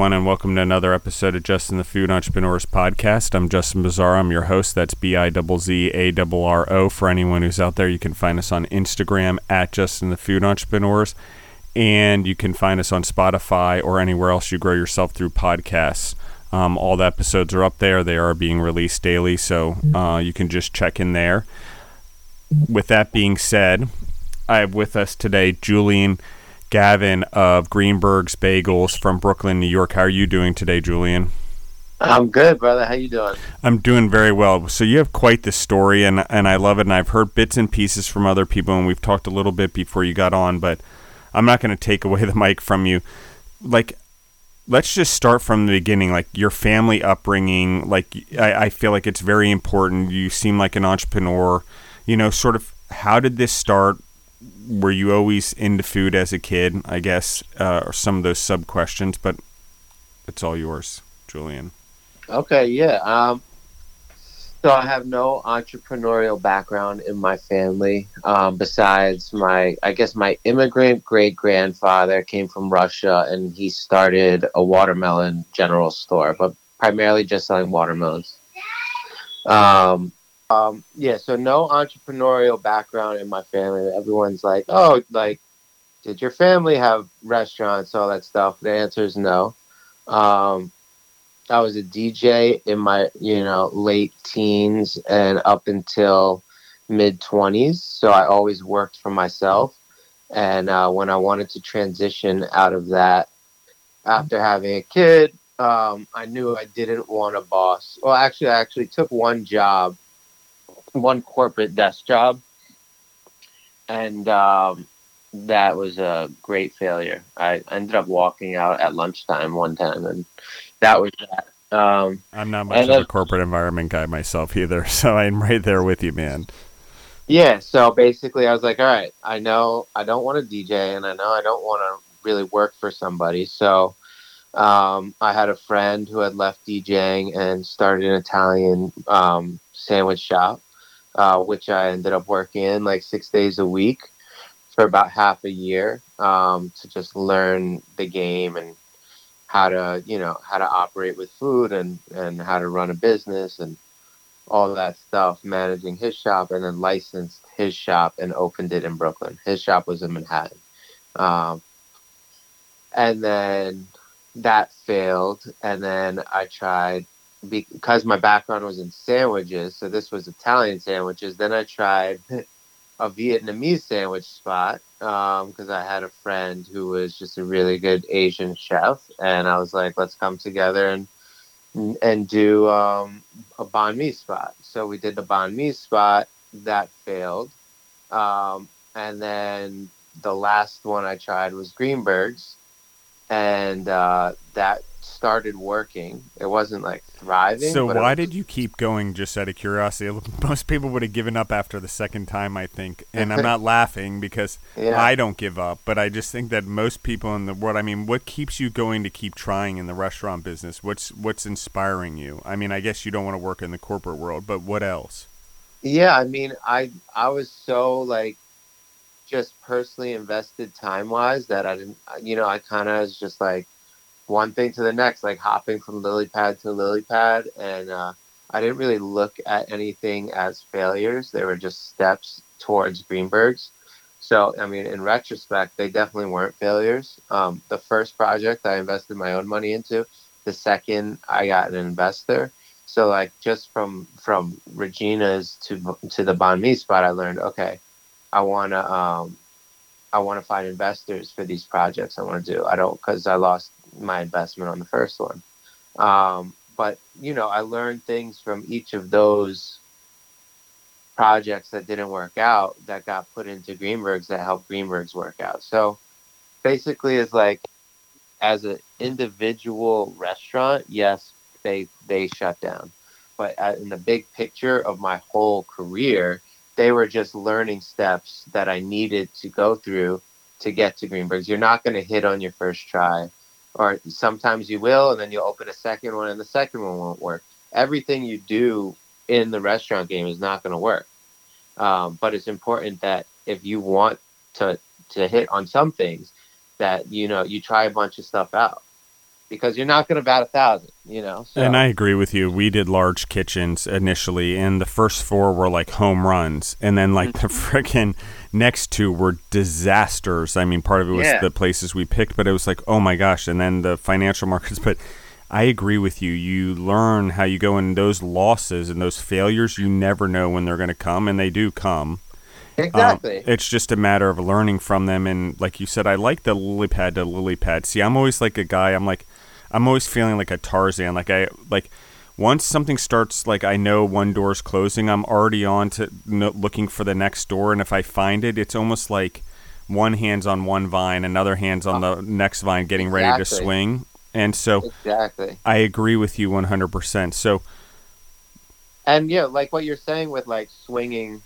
Everyone, and welcome to another episode of Justin the Food Entrepreneurs Podcast. I'm Justin Bizzarro. I'm your host. That's B I Z Z A R R O. For anyone who's out there, you can find us on Instagram at Justin the Food Entrepreneurs, and you can find us on Spotify or anywhere else you grow yourself through podcasts. Um, all the episodes are up there. They are being released daily, so uh, you can just check in there. With that being said, I have with us today Julian Gavin of Greenberg's Bagels from Brooklyn, New York. How are you doing today, Julian? I'm good, brother. How you doing? I'm doing very well. So you have quite the story, and and I love it. And I've heard bits and pieces from other people, and we've talked a little bit before you got on. But I'm not going to take away the mic from you. Like, let's just start from the beginning. Like your family upbringing. Like I, I feel like it's very important. You seem like an entrepreneur. You know, sort of. How did this start? Were you always into food as a kid? I guess, uh, or some of those sub questions, but it's all yours, Julian. Okay, yeah. Um, so I have no entrepreneurial background in my family. Um, besides my, I guess my immigrant great grandfather came from Russia, and he started a watermelon general store, but primarily just selling watermelons. Um, um, yeah, so no entrepreneurial background in my family. Everyone's like, oh, like, did your family have restaurants, all that stuff? The answer is no. Um, I was a DJ in my, you know, late teens and up until mid 20s. So I always worked for myself. And uh, when I wanted to transition out of that after having a kid, um, I knew I didn't want a boss. Well, actually, I actually took one job one corporate desk job, and um, that was a great failure. I ended up walking out at lunchtime one time, and that was that. Um, I'm not much of a corporate environment guy myself either, so I'm right there with you, man. Yeah, so basically, I was like, all right, I know I don't want to DJ, and I know I don't want to really work for somebody, so. Um, I had a friend who had left DJing and started an Italian um, sandwich shop uh, which I ended up working in like six days a week for about half a year um, to just learn the game and how to, you know, how to operate with food and, and how to run a business and all that stuff, managing his shop and then licensed his shop and opened it in Brooklyn. His shop was in Manhattan. Um, and then that failed. And then I tried because my background was in sandwiches, so this was Italian sandwiches. Then I tried a Vietnamese sandwich spot because um, I had a friend who was just a really good Asian chef, and I was like, let's come together and and do um, a banh mi spot. So we did the banh mi spot. That failed, um, and then the last one I tried was Greenberg's, and uh, that started working. It wasn't like thriving. So why was... did you keep going? Just out of curiosity, most people would have given up after the second time, I think. And I'm not laughing because yeah. I don't give up, but I just think that most people in the world. I mean, what keeps you going to keep trying in the restaurant business? What's what's inspiring you? I mean, I guess you don't want to work in the corporate world, but what else? Yeah, I mean, I I was so like just personally invested time wise that I didn't, you know, I kind of was just like one thing to the next, like hopping from lily pad to lily pad. And uh, I didn't really look at anything as failures. They were just steps towards Greenberg's. So, I mean, in retrospect, they definitely weren't failures. Um, the first project I invested my own money into. The second, I got an investor. So, like, just from from Regina's to to the banh mi spot, I learned okay, I want to um, I want to find investors for these projects I want to do. I don't because I lost my investment on the first one. Um, but you know, I learned things from each of those projects that didn't work out that got put into Greenberg's that helped Greenberg's work out. So basically, it's like as an individual restaurant, yes, they they shut down, but in the big picture of my whole career, they were just learning steps that I needed to go through to get to Greenberg's. You're not going to hit on your first try or sometimes you will, and then you'll open a second one, and the second one won't work. Everything you do in the restaurant game is not going to work. Um, but it's important that if you want to to hit on some things, that you know you try a bunch of stuff out. because you're not going to bat a thousand, you know. So. And I agree with you. We did large kitchens initially, and the first four were like home runs, and then like the Mm-hmm. freaking next two were disasters. I mean, part of it was Yeah. the places we picked, but it was like, oh my gosh, and then the financial markets. But I agree with you. You learn how you go in those losses and those failures. You never know when they're going to come, and they do come. Um, exactly. it's just a matter of learning from them. And like you said, I like the lily pad to lily pad. See, I'm always like a guy. I'm like, I'm always feeling like a Tarzan. Like I like once something starts, like I know one door's closing, I'm already on to no, looking for the next door. And if I find it, it's almost like one hand's on one vine, another hand's on oh. the next vine, getting ready to swing. And so exactly. I agree with you 100%. So And yeah, like what you're saying with like swinging,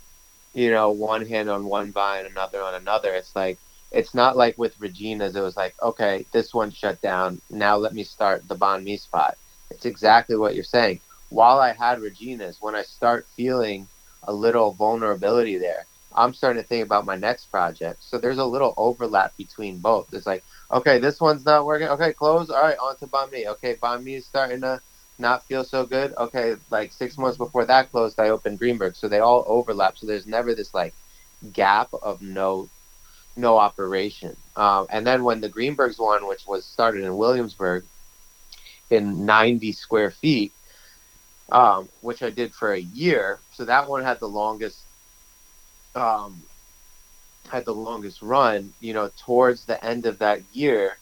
you know, one hand on one vine, another on another. It's like it's not like with Regina's. It was like, okay, this one shut down. Now let me start the banh mi spot. It's exactly what you're saying. While I had Regina's, when I start feeling a little vulnerability there, I'm starting to think about my next project. So there's a little overlap between both. It's like, okay, this one's not working. Okay, close. All right, on to banh mi. Okay, banh mi is starting to not feel so good. Okay, like six months before that closed, I opened Greenberg. So they all overlap. So there's never this like gap of no no operation. Um, and then when the Greenbergs one, which was started in Williamsburg in 90 square feet, um, which I did for a year. So that one had the longest um, had the longest run. You know, towards the end of that year,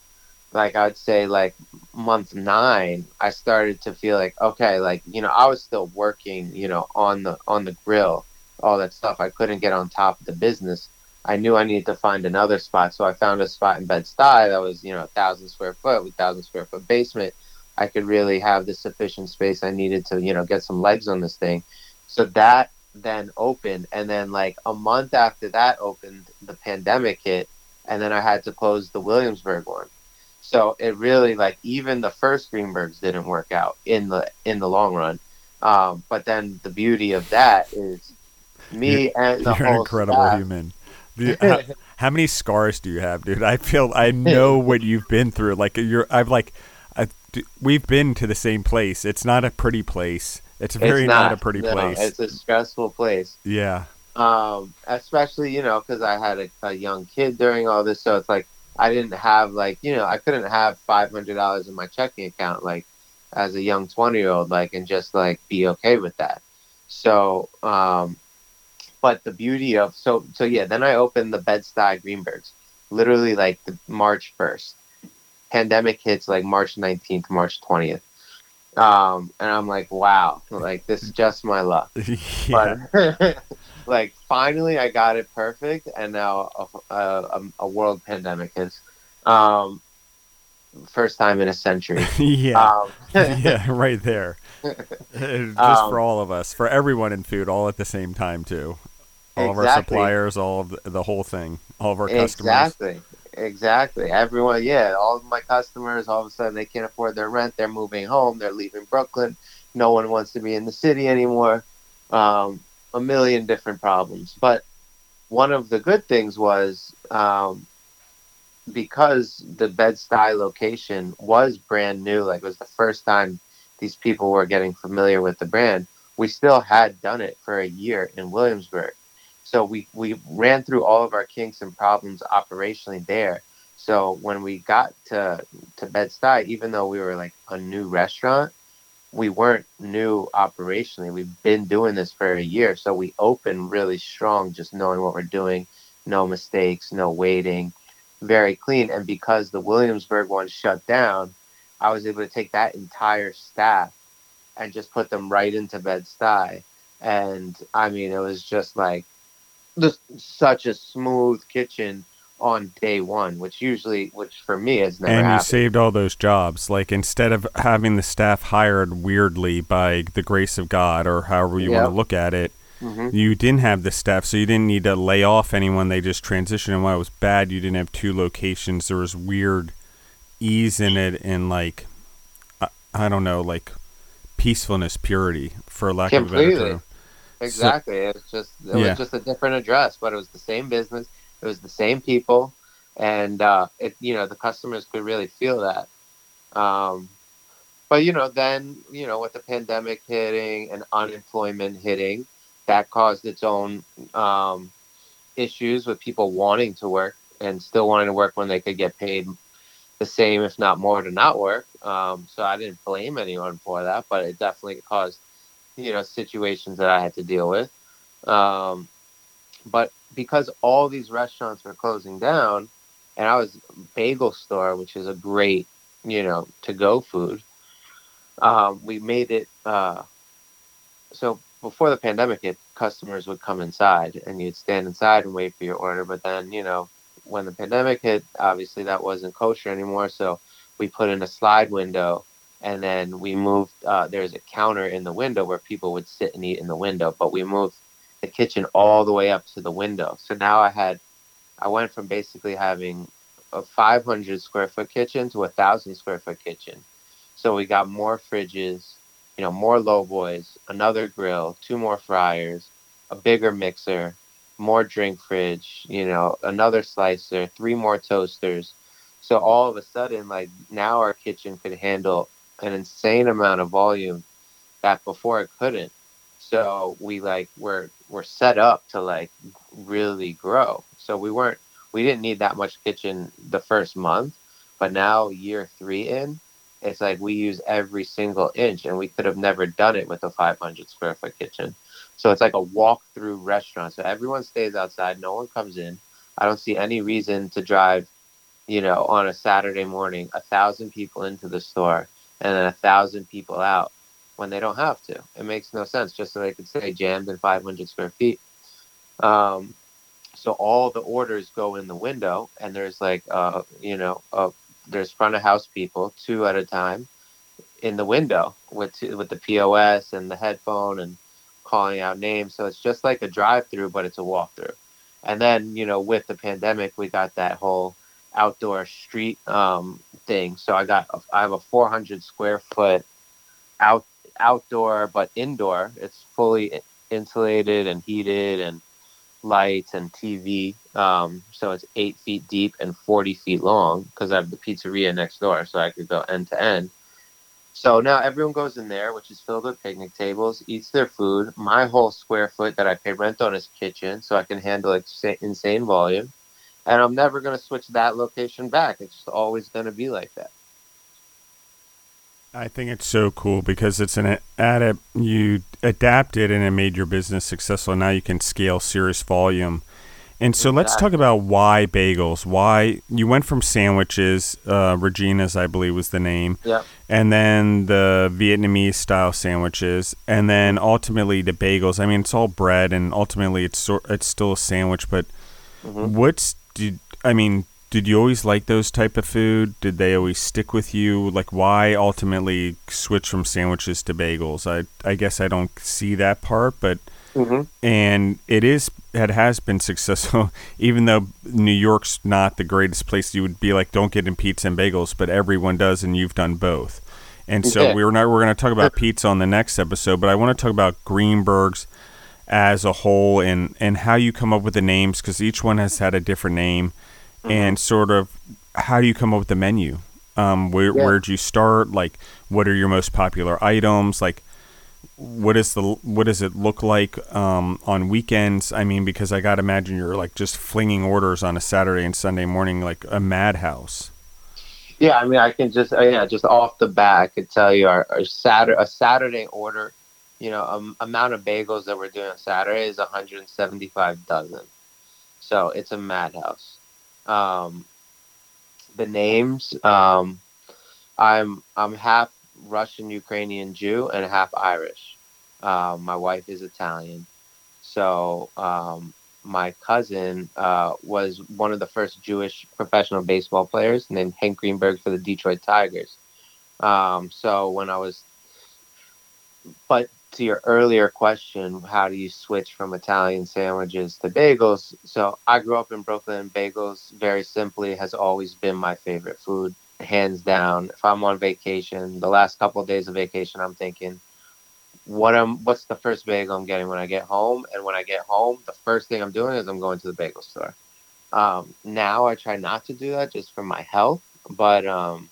like I'd say like month nine, I started to feel like okay, like you know, I was still working, you know, on the on the grill, all that stuff. I couldn't get on top of the business. I knew I needed to find another spot, so I found a spot in Bed Stuy that was you know a thousand square foot with thousand square foot basement. I could really have the sufficient space I needed to you know get some legs on this thing. So that then opened, and then like a month after that opened, the pandemic hit, and then I had to close the Williamsburg one. So it really like even the first Greenbergs didn't work out in the in the long run. Um, but then the beauty of that is me and the you're an incredible staff- human. How, how many scars do you have, dude? I feel I know what you've been through. Like you're, I've like, we've been to the same place. It's not a pretty place. It's very It's not, not a pretty no, place. It's a stressful place. yeah, um, especially you know because I had a, a young kid during all this, so it's like I didn't have like you know I couldn't have five hundred dollars in my checking account like as a young twenty year old like and just like be okay with that. So, um, but the beauty of so so yeah, then I opened the Bed Stuy Greenbergs, literally like the March first. Pandemic hits like March nineteenth, March twentieth. Um, and I'm like, wow, like this is just my luck yeah. but like finally I got it perfect, and now a, a, a world pandemic is um, first time in a century. yeah, Um, yeah, right there. Just Um, for all of us, for everyone in food, all at the same time too. All of our suppliers, all of the, the whole thing, all of our customers. exactly, exactly. Everyone, yeah, all of my customers, all of a sudden they can't afford their rent. They're moving home. They're leaving Brooklyn. No one wants to be in the city anymore. Um, a million different problems, but one of the good things was um, because the Bed Stuy location was brand new, like it was the first time these people were getting familiar with the brand, we still had done it for a year in Williamsburg. So we, we ran through all of our kinks and problems operationally there. So when we got to to Bed Stuy, even though we were like a new restaurant, we weren't new operationally. We've been doing this for a year. So we opened really strong, just knowing what we're doing, no mistakes, no waiting, very clean. And because the Williamsburg one shut down, I was able to take that entire staff and just put them right into Bed Stuy. And I mean, it was just like just such a smooth kitchen on day one, which usually, which for me has never and you happened. saved all those jobs. Like instead of having the staff hired weirdly by the grace of God or however you want to look at it, hmm you didn't have the staff, so you didn't need to lay off anyone. They just transitioned. And while it was bad, you didn't have two locations. There was weird ease in it and like I, I don't know, like peacefulness, purity, for lack of a better Completely. term. Exactly. it was just it Yeah. was just a different address, but it was the same business. It was the same people, and uh, it you know the customers could really feel that. Um, but you know, then you know, with the pandemic hitting and unemployment hitting, that caused its own um, issues with people wanting to work and still wanting to work when they could get paid the same, if not more, to not work. Um, so I didn't blame anyone for that, but it definitely caused, you know, situations that I had to deal with. Um, but because all these restaurants were closing down, and I was bagel store, which is a great, you know, to go food. Um, we made it uh, so before the pandemic hit, customers would come inside and you'd stand inside and wait for your order. But then, you know, when the pandemic hit, obviously that wasn't kosher anymore. So we put in a slide window and then we moved, uh, there's a counter in the window where people would sit and eat in the window, but we moved the kitchen all the way up to the window. So now I had, I went from basically having a 500 square foot kitchen to a thousand square foot kitchen. So we got more fridges, you know, more low boys, another grill, two more fryers, a bigger mixer, more drink fridge, you know, another slicer, three more toasters. So all of a sudden, like now our kitchen could handle an insane amount of volume that before it couldn't. So we like we're we're set up to like really grow. So we weren't we didn't need that much kitchen the first month, but now year three in, it's like we use every single inch, and we could have never done it with a 500 square foot kitchen. So it's like a walk through restaurant. So everyone stays outside, no one comes in. I don't see any reason to drive, you know, on a Saturday morning, a thousand people into the store and then a thousand people out when they don't have to. It makes no sense just so they could stay jammed in 500 square feet. Um, so all the orders go in the window, and there's like, uh, you know, uh, there's front of house people, two at a time, in the window with with the POS and the headphone and calling out names. So it's just like a drive through, but it's a walkthrough. And then you know, with the pandemic, we got that whole outdoor street um, thing. So I got I have a 400 square foot out outdoor but indoor. It's fully insulated and heated and lights and TV. Um, so it's eight feet deep and 40 feet long because I have the pizzeria next door, so I could go end to end. So now everyone goes in there, which is filled with picnic tables, eats their food. My whole square foot that I pay rent on is kitchen, so I can handle like insane volume. And I'm never going to switch that location back. It's always going to be like that. I think it's so cool because it's an adapt you adapted and it made your business successful. Now you can scale serious volume. And so exactly. let's talk about why bagels. Why you went from sandwiches, uh, Regina's, I believe, was the name, yeah, and then the Vietnamese style sandwiches, and then ultimately the bagels. I mean, it's all bread, and ultimately it's it's still a sandwich. But mm-hmm. what's did I mean? did you always like those type of food? Did they always stick with you? Like, why ultimately switch from sandwiches to bagels? I I guess I don't see that part, but mm-hmm. and it is it has been successful. Even though New York's not the greatest place, you would be like, don't get in pizza and bagels, but everyone does, and you've done both. And so yeah. we were not we're going to talk about pizza on the next episode, but I want to talk about Greenberg's as a whole and and how you come up with the names because each one has had a different name mm-hmm. and sort of how do you come up with the menu? Um, where yeah. where'd you start? Like, what are your most popular items? Like, what is the what does it look like um, on weekends? I mean, because I got to imagine you're like just flinging orders on a Saturday and Sunday morning like a madhouse. Yeah, I mean, I can just uh, yeah, just off the bat, I could tell you our, our Saturday a Saturday order. You know, um, amount of bagels that we're doing on Saturday is 175 dozen. So it's a madhouse um, the names. Um, I'm I'm half Russian Ukrainian Jew and half Irish. Uh, my wife is Italian, so um, my cousin uh, was one of the first Jewish professional baseball players named Hank Greenberg for the Detroit Tigers. Um, so when I was, but to your earlier question, how do you switch from Italian sandwiches to bagels? So I grew up in Brooklyn. And bagels, very simply, has always been my favorite food, hands down. If I'm on vacation, the last couple of days of vacation, I'm thinking, what am what's the first bagel I'm getting when I get home? And when I get home, the first thing I'm doing is I'm going to the bagel store. Um, now I try not to do that just for my health, but um,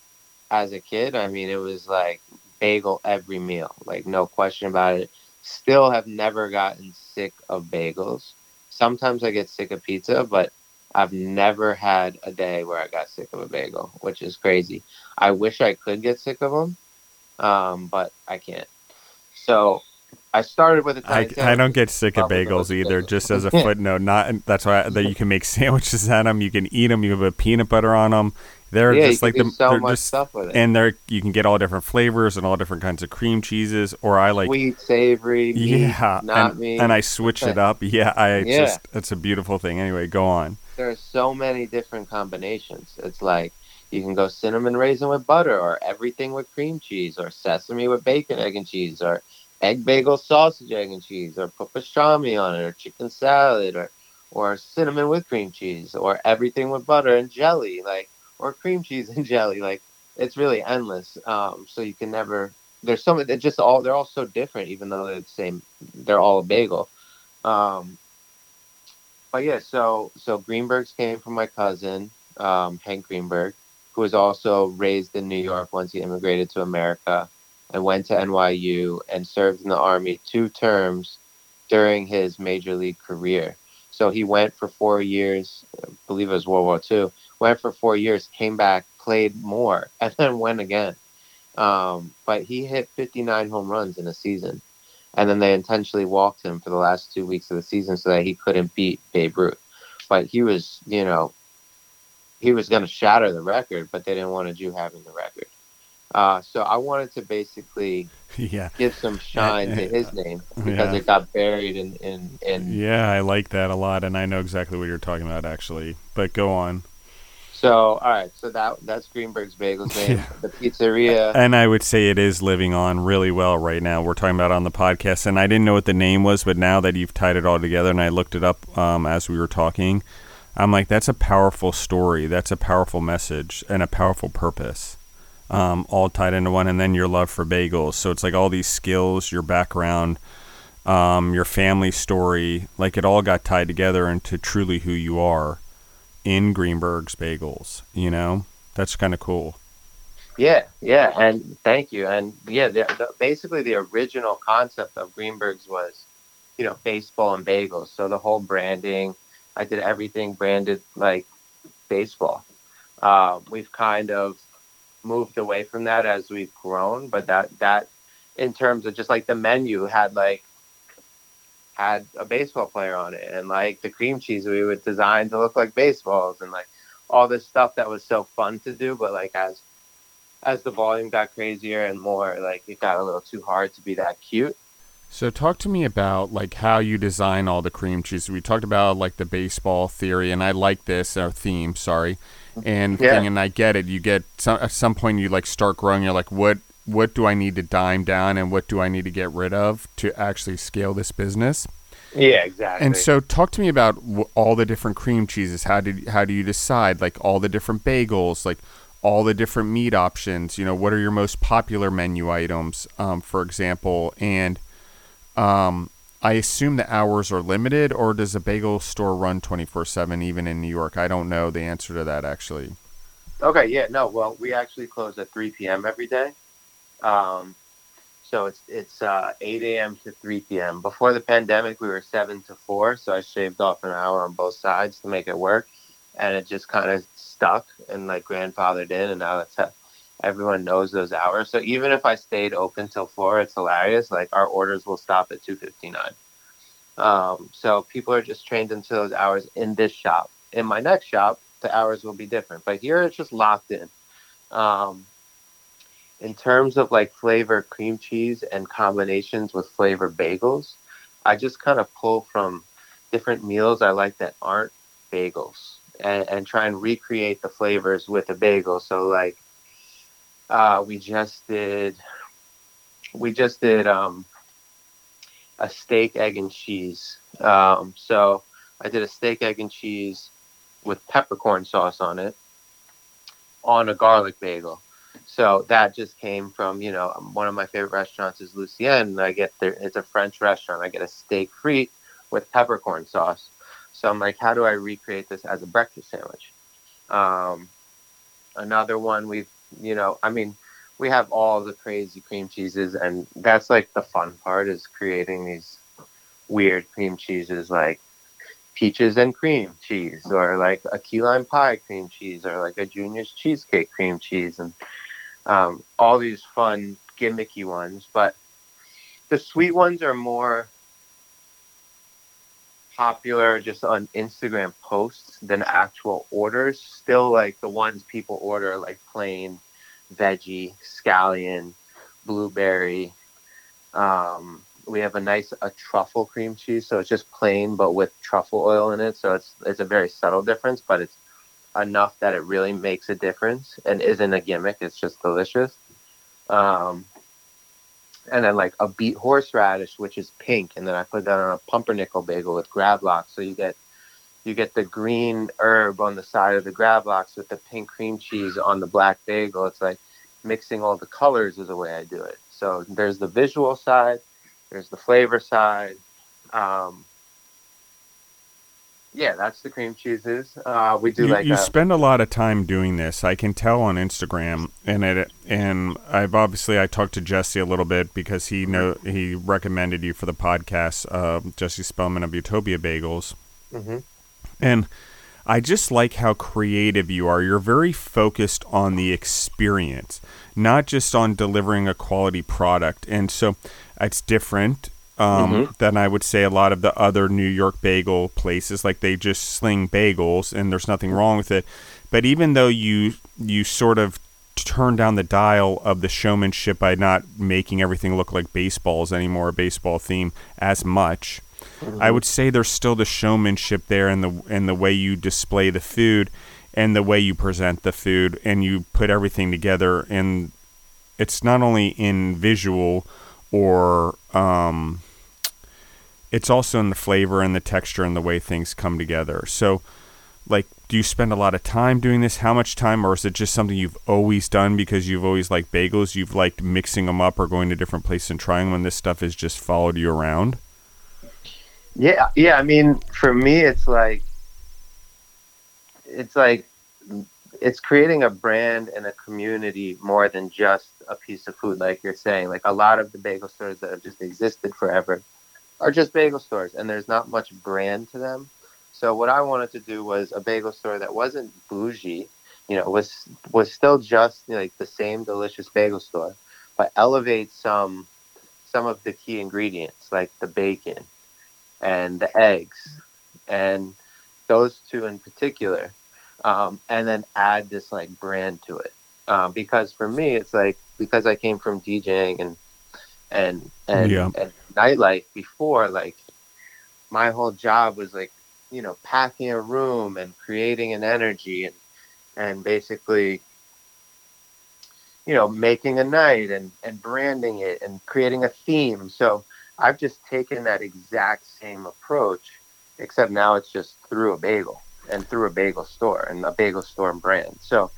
as a kid, I mean, it was like bagel every meal, like no question about it. Still have never gotten sick of bagels. Sometimes I get sick of pizza, but I've never had a day where I got sick of a bagel, which is crazy. I wish I could get sick of them, um, but I can't. So I started with I, Italian. I don't get sick of bagels either. bagels. Just as a footnote, not that's why that you can make sandwiches of them. You can eat them. You can put peanut butter on them. They're yeah, just like the so much just stuff with it. and they're you can get all different flavors and all different kinds of cream cheeses. Or I like Sweet, savory, meat, yeah, not and, meat. and I switch it up. Yeah, I Yeah. just it's a beautiful thing. Anyway, go on. there are so many different combinations. It's like you can go cinnamon raisin with butter, or everything with cream cheese, or sesame with bacon, egg, and cheese, or egg bagel, sausage, egg, and cheese, or put pastrami on it, or chicken salad, or or cinnamon with cream cheese, or everything with butter and jelly, like or cream cheese and jelly. Like it's really endless. Um, so you can never. There's so many. They're just all. They're all so different, even though they're the same. They're all a bagel. Um, but yeah, so so Greenberg's came from my cousin, um, Hank Greenberg, who was also raised in New York once he immigrated to America and went to NYU and served in the army two terms during his major league career. So he went for four years, I believe it was World War II, went for four years, came back, played more, and then went again. Um, but he hit 59 home runs in a season. And then they intentionally walked him for the last two weeks of the season so that he couldn't beat Babe Ruth. But he was, you know, he was going to shatter the record, but they didn't want a Jew having the record. Uh, so I wanted to basically yeah, give some shine to his name because Yeah. it got buried in, in, in yeah, I like that a lot, and I know exactly what you're talking about actually. But go on. So all right, so that that's Greenberg's Bagels name. Yeah. The pizzeria. And I would say it is living on really well right now. We're talking about on the podcast, and I didn't know what the name was, but now that you've tied it all together, and I looked it up um, as we were talking, I'm like, that's a powerful story. That's a powerful message and a powerful purpose, um, all tied into one. And then your love for bagels. So it's like all these skills, your background, um, your family story, like it all got tied together into truly who you are in Greenberg's Bagels. You know, that's kind of cool. Yeah, yeah, and thank you. And yeah, the, the, basically the original concept of Greenberg's was, you know, baseball and bagels. So the whole branding, I did everything branded like baseball. Uh, we've kind of moved away from that as we've grown, but that that in terms of just like the menu had like had a baseball player on it, and like the cream cheese we would design to look like baseballs, and like all this stuff that was so fun to do, but like as as the volume got crazier and more, like it got a little too hard to be that cute. So talk to me about like how you design all the cream cheese. We talked about like the baseball theory, and I like this or theme. Sorry, and Yeah. thing, and I get it. You get some at some point you like start growing. You're like, what what do I need to dime down, and what do I need to get rid of to actually scale this business? Yeah, exactly. And so, talk to me about all the different cream cheeses. How did how do you decide like all the different bagels, like all the different meat options? You know, what are your most popular menu items, um, for example? And um, I assume the hours are limited, or does a bagel store run twenty four seven even in New York? I don't know the answer to that actually. Okay, yeah, no, well, we actually close at 3 p.m. every day. Um, so it's it's uh, 8 a.m. to 3 p.m. Before the pandemic, we were 7 to 4, so I shaved off an hour on both sides to make it work, and it just kind of stuck and like grandfathered in, and now it's uh, everyone knows those hours. So even if I stayed open till 4, it's hilarious. Like our orders will stop at 2:59. Um, so people are just trained into those hours in this shop. In my next shop, the hours will be different, but here it's just locked in. Um, in terms of like flavor cream cheese and combinations with flavor bagels, I just kind of pull from different meals I like that aren't bagels and, and try and recreate the flavors with a bagel. So like uh, we just did we just did um, a steak, egg, and cheese. Um, so I did a steak, egg, and cheese with peppercorn sauce on it on a garlic bagel. So that just came from, you know, one of my favorite restaurants is Lucien. And I get there, it's a French restaurant. I get a steak frite with peppercorn sauce. So I'm like, how do I recreate this as a breakfast sandwich? Um, another one we've you know, I mean, we have all the crazy cream cheeses, and that's like the fun part is creating these weird cream cheeses like peaches and cream cheese, or like a key lime pie cream cheese, or like a Junior's cheesecake cream cheese, and um, all these fun gimmicky ones. But the sweet ones are more popular just on Instagram posts than actual orders. Still, like the ones people order, like plain veggie, scallion, blueberry. Um, we have a nice a truffle cream cheese, so it's just plain but with truffle oil in it. So it's it's a very subtle difference, but it's enough that it really makes a difference and isn't a gimmick. It's just delicious. Um, and then like a beet horseradish, which is pink, and then I put that on a pumpernickel bagel with gravlax. So you get you get the green herb on the side of the gravlax with the pink cream cheese on the black bagel. It's like mixing all the colors is the way I do it. So there's the visual side, there's the flavor side. Um, yeah, that's the cream cheeses. Uh, we do you, like you a, spend a lot of time doing this. I can tell on Instagram, and it and I've obviously I talked to Jesse a little bit because he know he recommended you for the podcast, uh, Jesse Spellman of Utopia Bagels, mm-hmm. and I just like how creative you are. You're very focused on the experience, not just on delivering a quality product, and so it's different um, Mhm. than I would say a lot of the other New York bagel places. Like they just sling bagels, and there's nothing wrong with it. But even though you you sort of turn down the dial of the showmanship by not making everything look like baseballs anymore, a baseball theme as much, I would say there's still the showmanship there, and the and the way you display the food, and the way you present the food, and you put everything together, and it's not only in visual or um, it's also in the flavor and the texture and the way things come together. So, like, do you spend a lot of time doing this? How much time, or is it just something you've always done because you've always liked bagels? You've liked mixing them up or going to different places and trying when this stuff has just followed you around? Yeah, yeah. I mean, for me, it's like it's like it's creating a brand and a community more than just a piece of food, like you're saying. Like a lot of the bagel stores that have just existed forever are just bagel stores, and there's not much brand to them. So what I wanted to do was a bagel store that wasn't bougie, you know, was was still just like the same delicious bagel store, but elevate some some of the key ingredients like the bacon and the eggs and those two in particular um, and then add this like brand to it um, because for me it's like because i came from djing and and and, Yeah. and nightlife before like my whole job was like you know packing a room and creating an energy and and basically you know making a night and and branding it and creating a theme. So I've just taken that exact same approach, except now it's just through a bagel and through a bagel store and a bagel store brand. So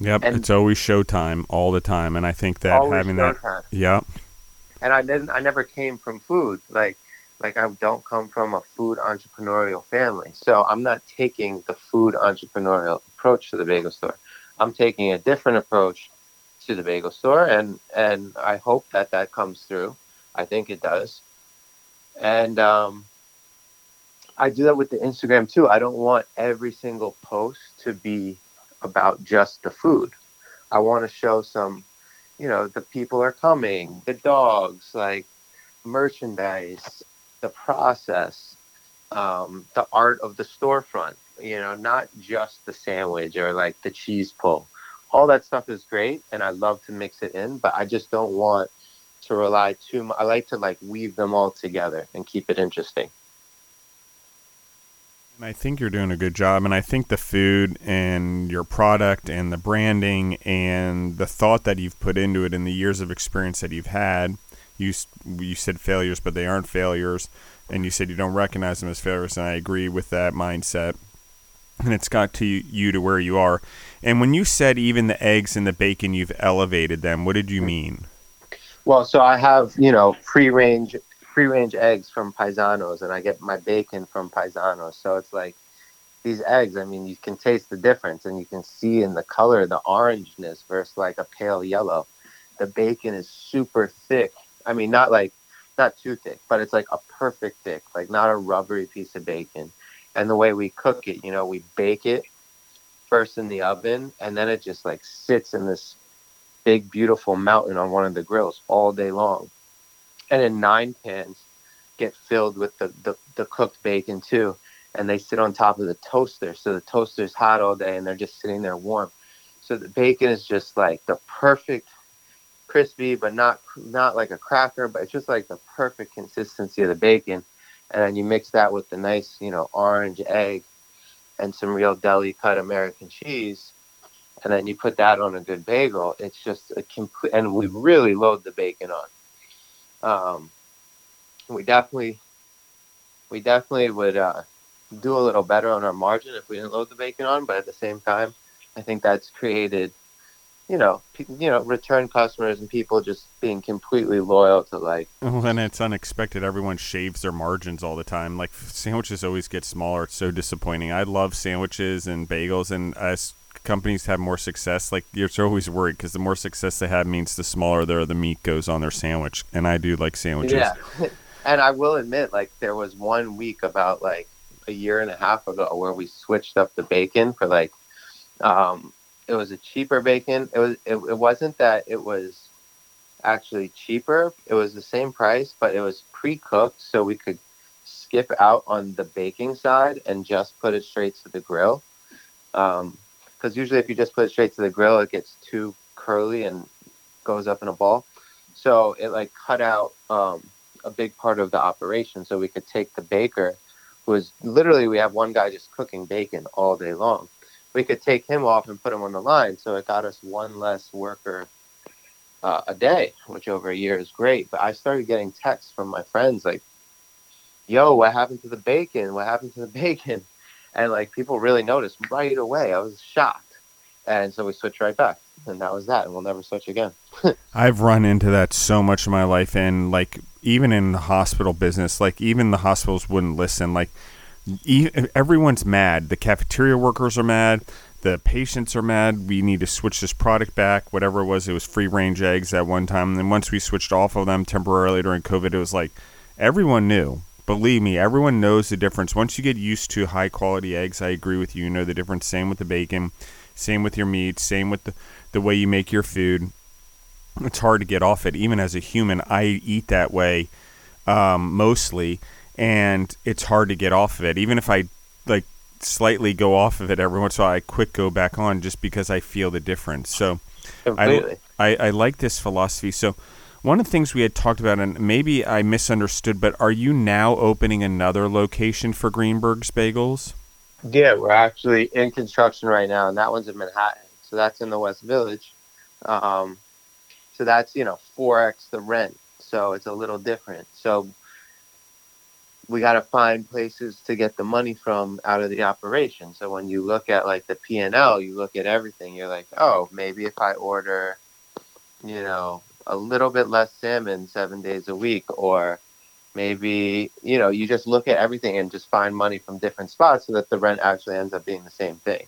Yep, And- it's always showtime all the time, and I think that having that, yep, And I didn't. I never came from food. Like like I don't come from a food entrepreneurial family. So I'm not taking the food entrepreneurial approach to the bagel store. I'm taking a different approach to the bagel store, and and I hope that that comes through. I think it does. And um, I do that with the Instagram too. I don't want every single post to be about just the food. I want to show some, you know, the people are coming, the dogs, like merchandise, the process, um, the art of the storefront, you know, not just the sandwich or like the cheese pull. All that stuff is great and I love to mix it in, but I just don't want to rely too much. I like to like weave them all together and keep it interesting. I think you're doing a good job. And I think the food and your product and the branding and the thought that you've put into it and the years of experience that you've had, you you said failures, but they aren't failures, and you said you don't recognize them as failures, and I agree with that mindset. And it's got to you to where you are. And when you said even the eggs and the bacon, you've elevated them. What did you mm-hmm. mean? Well, so I have, you know, free range free range eggs from Paisanos and I get my bacon from Paisanos. So it's like these eggs, I mean, you can taste the difference and you can see in the color the orangeness versus like a pale yellow. The bacon is super thick. I mean, not like not too thick, but it's like a perfect thick, like not a rubbery piece of bacon. And the way we cook it, you know, we bake it first in the oven and then it just like sits in this big beautiful mountain on one of the grills all day long. And then nine pans get filled with the, the, the cooked bacon too and they sit on top of the toaster. So the toaster's hot all day and they're just sitting there warm. So the bacon is just like the perfect crispy, but not not like a cracker, but it's just like the perfect consistency of the bacon. And then you mix that with the nice, you know, orange egg and some real deli cut American cheese. And then you put that on a good bagel. It's just a complete, and we really load the bacon on. Um, we definitely, we definitely would uh, do a little better on our margin if we didn't load the bacon on. But at the same time, I think that's created, you know, you know, return customers and people just being completely loyal to like. Well, it's unexpected. Everyone shaves their margins all the time. Like sandwiches always get smaller. It's so disappointing. I love sandwiches and bagels, and as companies have more success, like you're always worried because the more success they have means the smaller their the meat goes on their sandwich. And I do like sandwiches. Yeah. and I will admit, like there was one week about like a year and a half ago where we switched up the bacon for like um, it was a cheaper bacon. It was it, it wasn't that it was actually cheaper. It was the same price, but it was pre-cooked, so we could skip out on the baking side and just put it straight to the grill. Because usually, if you just put it straight to the grill, it gets too curly and goes up in a ball. So it like cut out um, a big part of the operation, so we could take the baker who is literally we have one guy just cooking bacon all day long. We could take him off and put him on the line, so it got us one less worker uh, a day, which over a year is great. But I started getting texts from my friends like, "Yo, what happened to the bacon? What happened to the bacon?" And like people really noticed right away. I was shocked, and so we switched right back, and that was that. And we'll never switch again. I've run into that so much in my life, and like even in the hospital business, like even the hospitals wouldn't listen. Like everyone's mad. The cafeteria workers are mad. The patients are mad. We need to switch this product back. Whatever it was, it was free range eggs at one time. And then once we switched off of them temporarily during COVID, it was like everyone knew. Believe me, everyone knows the difference. Once you get used to high quality eggs, I agree with you. You know the difference. Same with the bacon. Same with your meat. Same with the, the way you make your food it's hard to get off it. Even as a human, I eat that way um, mostly, and it's hard to get off of it. Even if I like slightly go off of it every once in a while, I quick go back on just because I feel the difference. So I, I, I like this philosophy. So one of the things we had talked about, and maybe I misunderstood, but are you now opening another location for Greenberg's Bagels? Yeah, we're actually in construction right now, and that one's in Manhattan. So that's in the West Village. Um, so that's, you know, 4x the rent. So it's a little different. So we got to find places to get the money from out of the operation. So when you look at like the P&L, you look at everything, you're like, "Oh, maybe if I order, you know, a little bit less salmon 7 days a week or maybe, you know, you just look at everything and just find money from different spots so that the rent actually ends up being the same thing."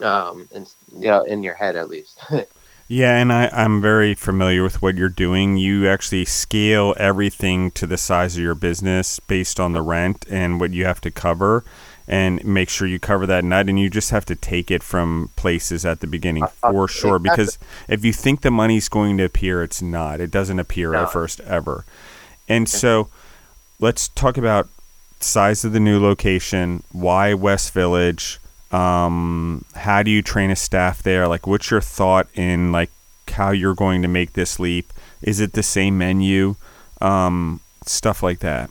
Um, and you know, in your head at least. Yeah, and I, I'm very familiar with what you're doing. You actually scale everything to the size of your business based on the rent and what you have to cover and make sure you cover that nut and you just have to take it from places at the beginning uh, uh, for sure because if you think the money's going to appear it's not it doesn't appear no. at first ever and so let's talk about size of the new location why west village um, how do you train a staff there? Like, what's your thought in like how you're going to make this leap? Is it the same menu? Um, stuff like that.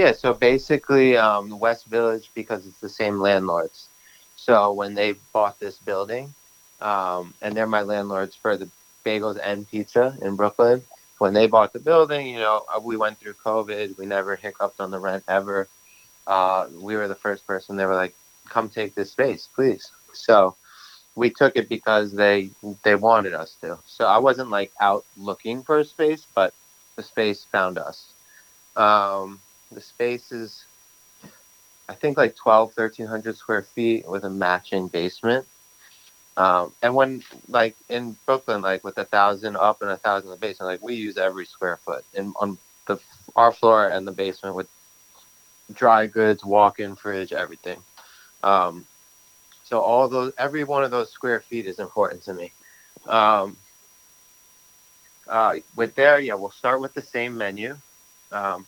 Yeah. So basically, um, West Village because it's the same landlords. So when they bought this building, um, and they're my landlords for the bagels and pizza in Brooklyn. When they bought the building, you know, uh, we went through COVID. We never hiccuped on the rent ever. Uh, we were the first person. They were like, come take this space, please. So we took it because they they wanted us to. So I wasn't like out looking for a space, but the space found us. Um, the space is, I think like 12, 1300 square feet with a matching basement. Um, and when like in Brooklyn, like with a thousand up and a thousand in the basement, like we use every square foot in on the our floor and the basement with dry goods, walk-in fridge, everything. Um, so all those, every one of those square feet is important to me. Um, uh, with there, yeah, we'll start with the same menu. Um,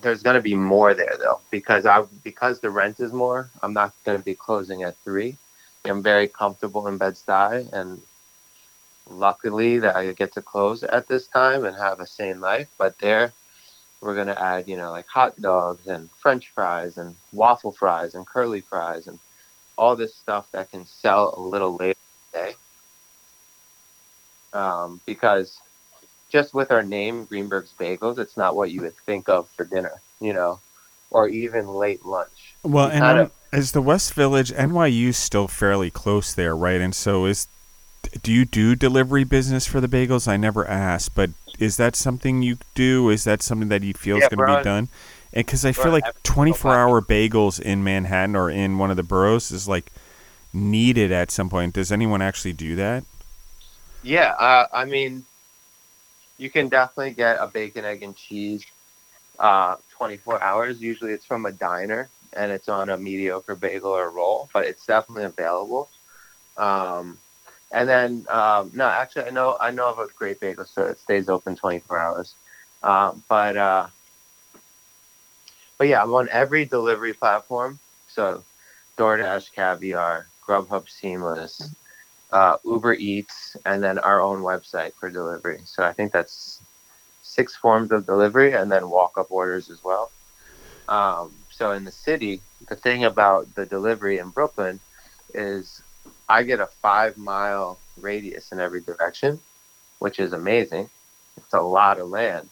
there's going to be more there though because I because the rent is more. I'm not going to be closing at three. I'm very comfortable in Bed Stuy, and luckily that I get to close at this time and have a sane life. But there, we're going to add, you know, like hot dogs and French fries and waffle fries and curly fries and all this stuff that can sell a little later today. Um, because just with our name, Greenberg's Bagels, it's not what you would think of for dinner, you know, or even late lunch. Well, and um, is the West Village NYU still fairly close there, right? And so is do you do delivery business for the bagels? I never asked, but is that something you do? Is that something that you feel yeah, is going to be done? And because I feel like 24 hour bagels in Manhattan or in one of the boroughs is like needed at some point. Does anyone actually do that? Yeah, uh, I mean, you can definitely get a bacon, egg, and cheese uh, 24 hours. Usually it's from a diner and it's on a mediocre bagel or roll, but it's definitely available. Um, and then, um, no, actually, I know I know of a great bagel store that stays open 24 hours. Uh, but uh, but yeah, I'm on every delivery platform. So DoorDash, Caviar, Grubhub Seamless, uh, Uber Eats, and then our own website for delivery. So I think that's six forms of delivery and then walk up orders as well. Um, so in the city, the thing about the delivery in Brooklyn is I get a five mile radius in every direction, which is amazing. It's a lot of land,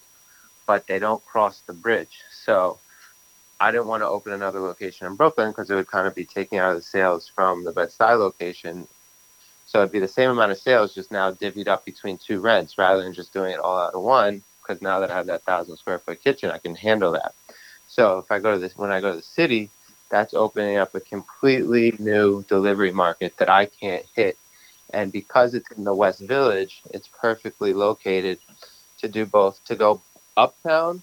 but they don't cross the bridge. So I didn't want to open another location in Brooklyn because it would kind of be taking out of the sales from the Bed-Stuy location so it'd be the same amount of sales, just now divvied up between two rents rather than just doing it all out of one. Because now that I have that thousand square foot kitchen, I can handle that. So if I go to this, when I go to the city, that's opening up a completely new delivery market that I can't hit. And because it's in the West Village, it's perfectly located to do both to go uptown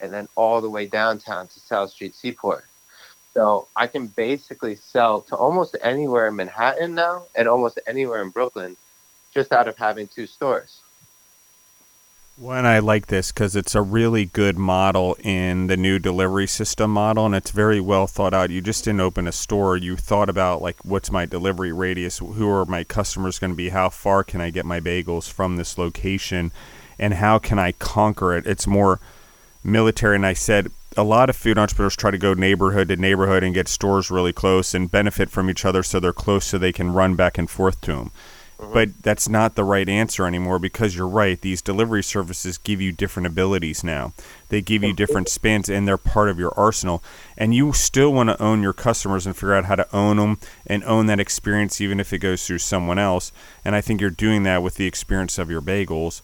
and then all the way downtown to South Street Seaport. So I can basically sell to almost anywhere in Manhattan now and almost anywhere in Brooklyn just out of having two stores. When I like this because it's a really good model in the new delivery system model, and it's very well thought out. You just didn't open a store; you thought about like, what's my delivery radius? Who are my customers going to be? How far can I get my bagels from this location? And how can I conquer it? It's more military. And I said a lot of food entrepreneurs try to go neighborhood to neighborhood and get stores really close and benefit from each other so they're close so they can run back and forth to them. Mm-hmm. But that's not the right answer anymore because you're right. These delivery services give you different abilities now. They give you different spans and they're part of your arsenal. And you still want to own your customers and figure out how to own them and own that experience even if it goes through someone else. And I think you're doing that with the experience of your bagels.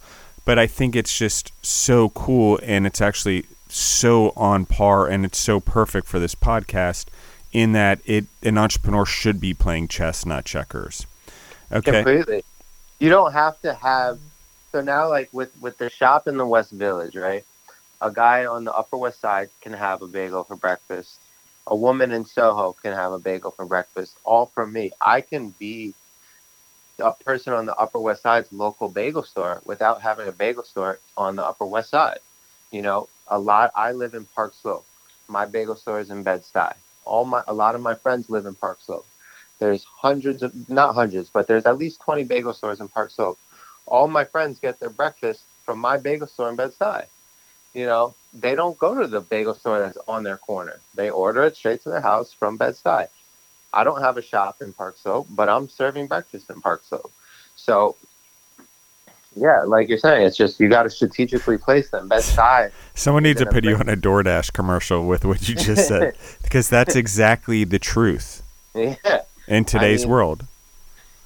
But I think it's just so cool and it's actually so on par and it's so perfect for this podcast in that it an entrepreneur should be playing chess, not checkers. Okay. Completely. You don't have to have so now like with with the shop in the West Village, right? A guy on the Upper West Side can have a bagel for breakfast. A woman in Soho can have a bagel for breakfast. All from me. I can be a person on the Upper West Side's local bagel store without having a bagel store on the Upper West Side. You know, a lot. I live in Park Slope. My bagel store is in Bed Stuy. All my a lot of my friends live in Park Slope. There's hundreds of not hundreds, but there's at least 20 bagel stores in Park Slope. All my friends get their breakfast from my bagel store in Bed Stuy. You know, they don't go to the bagel store that's on their corner. They order it straight to their house from Bed Stuy. I don't have a shop in Park Slope, but I'm serving breakfast in Park Slope. So yeah, like you're saying, it's just you got to strategically place them. Bed Stuy. Someone needs to put you on a DoorDash commercial with what you just said, because that's exactly the truth. Yeah. In today's I mean, world.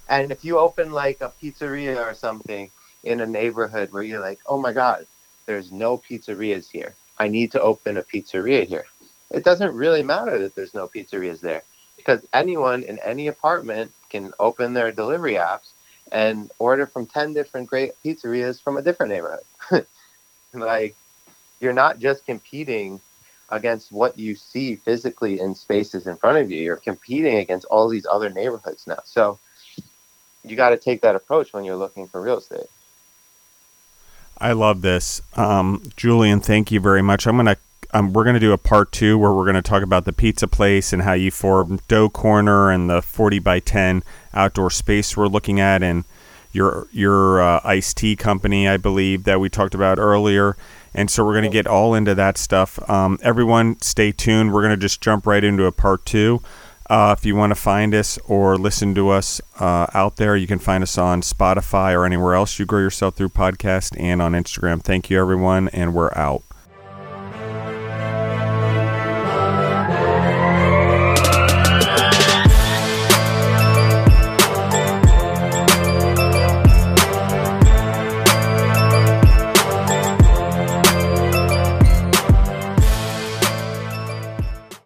And if you open like a pizzeria or something in a neighborhood where you're like, oh my god, there's no pizzerias here. I need to open a pizzeria here. it doesn't really matter that there's no pizzerias there because anyone in any apartment can open their delivery apps and order from 10 different great pizzerias from a different neighborhood. like, you're not just competing against what you see physically in spaces in front of you, you're competing against all these other neighborhoods now. So, you got to take that approach when you're looking for real estate. I love this. Um, Julian, thank you very much. I'm going to um, we're going to do a part two where we're going to talk about the pizza place and how you formed Dough Corner and the 40 by 10 outdoor space we're looking at, and your your uh, iced tea company, I believe, that we talked about earlier. And so we're going to get all into that stuff. Um, everyone, stay tuned. We're going to just jump right into a part two. Uh, if you want to find us or listen to us uh, out there, you can find us on Spotify or anywhere else you grow yourself through podcast and on Instagram. Thank you, everyone, and we're out.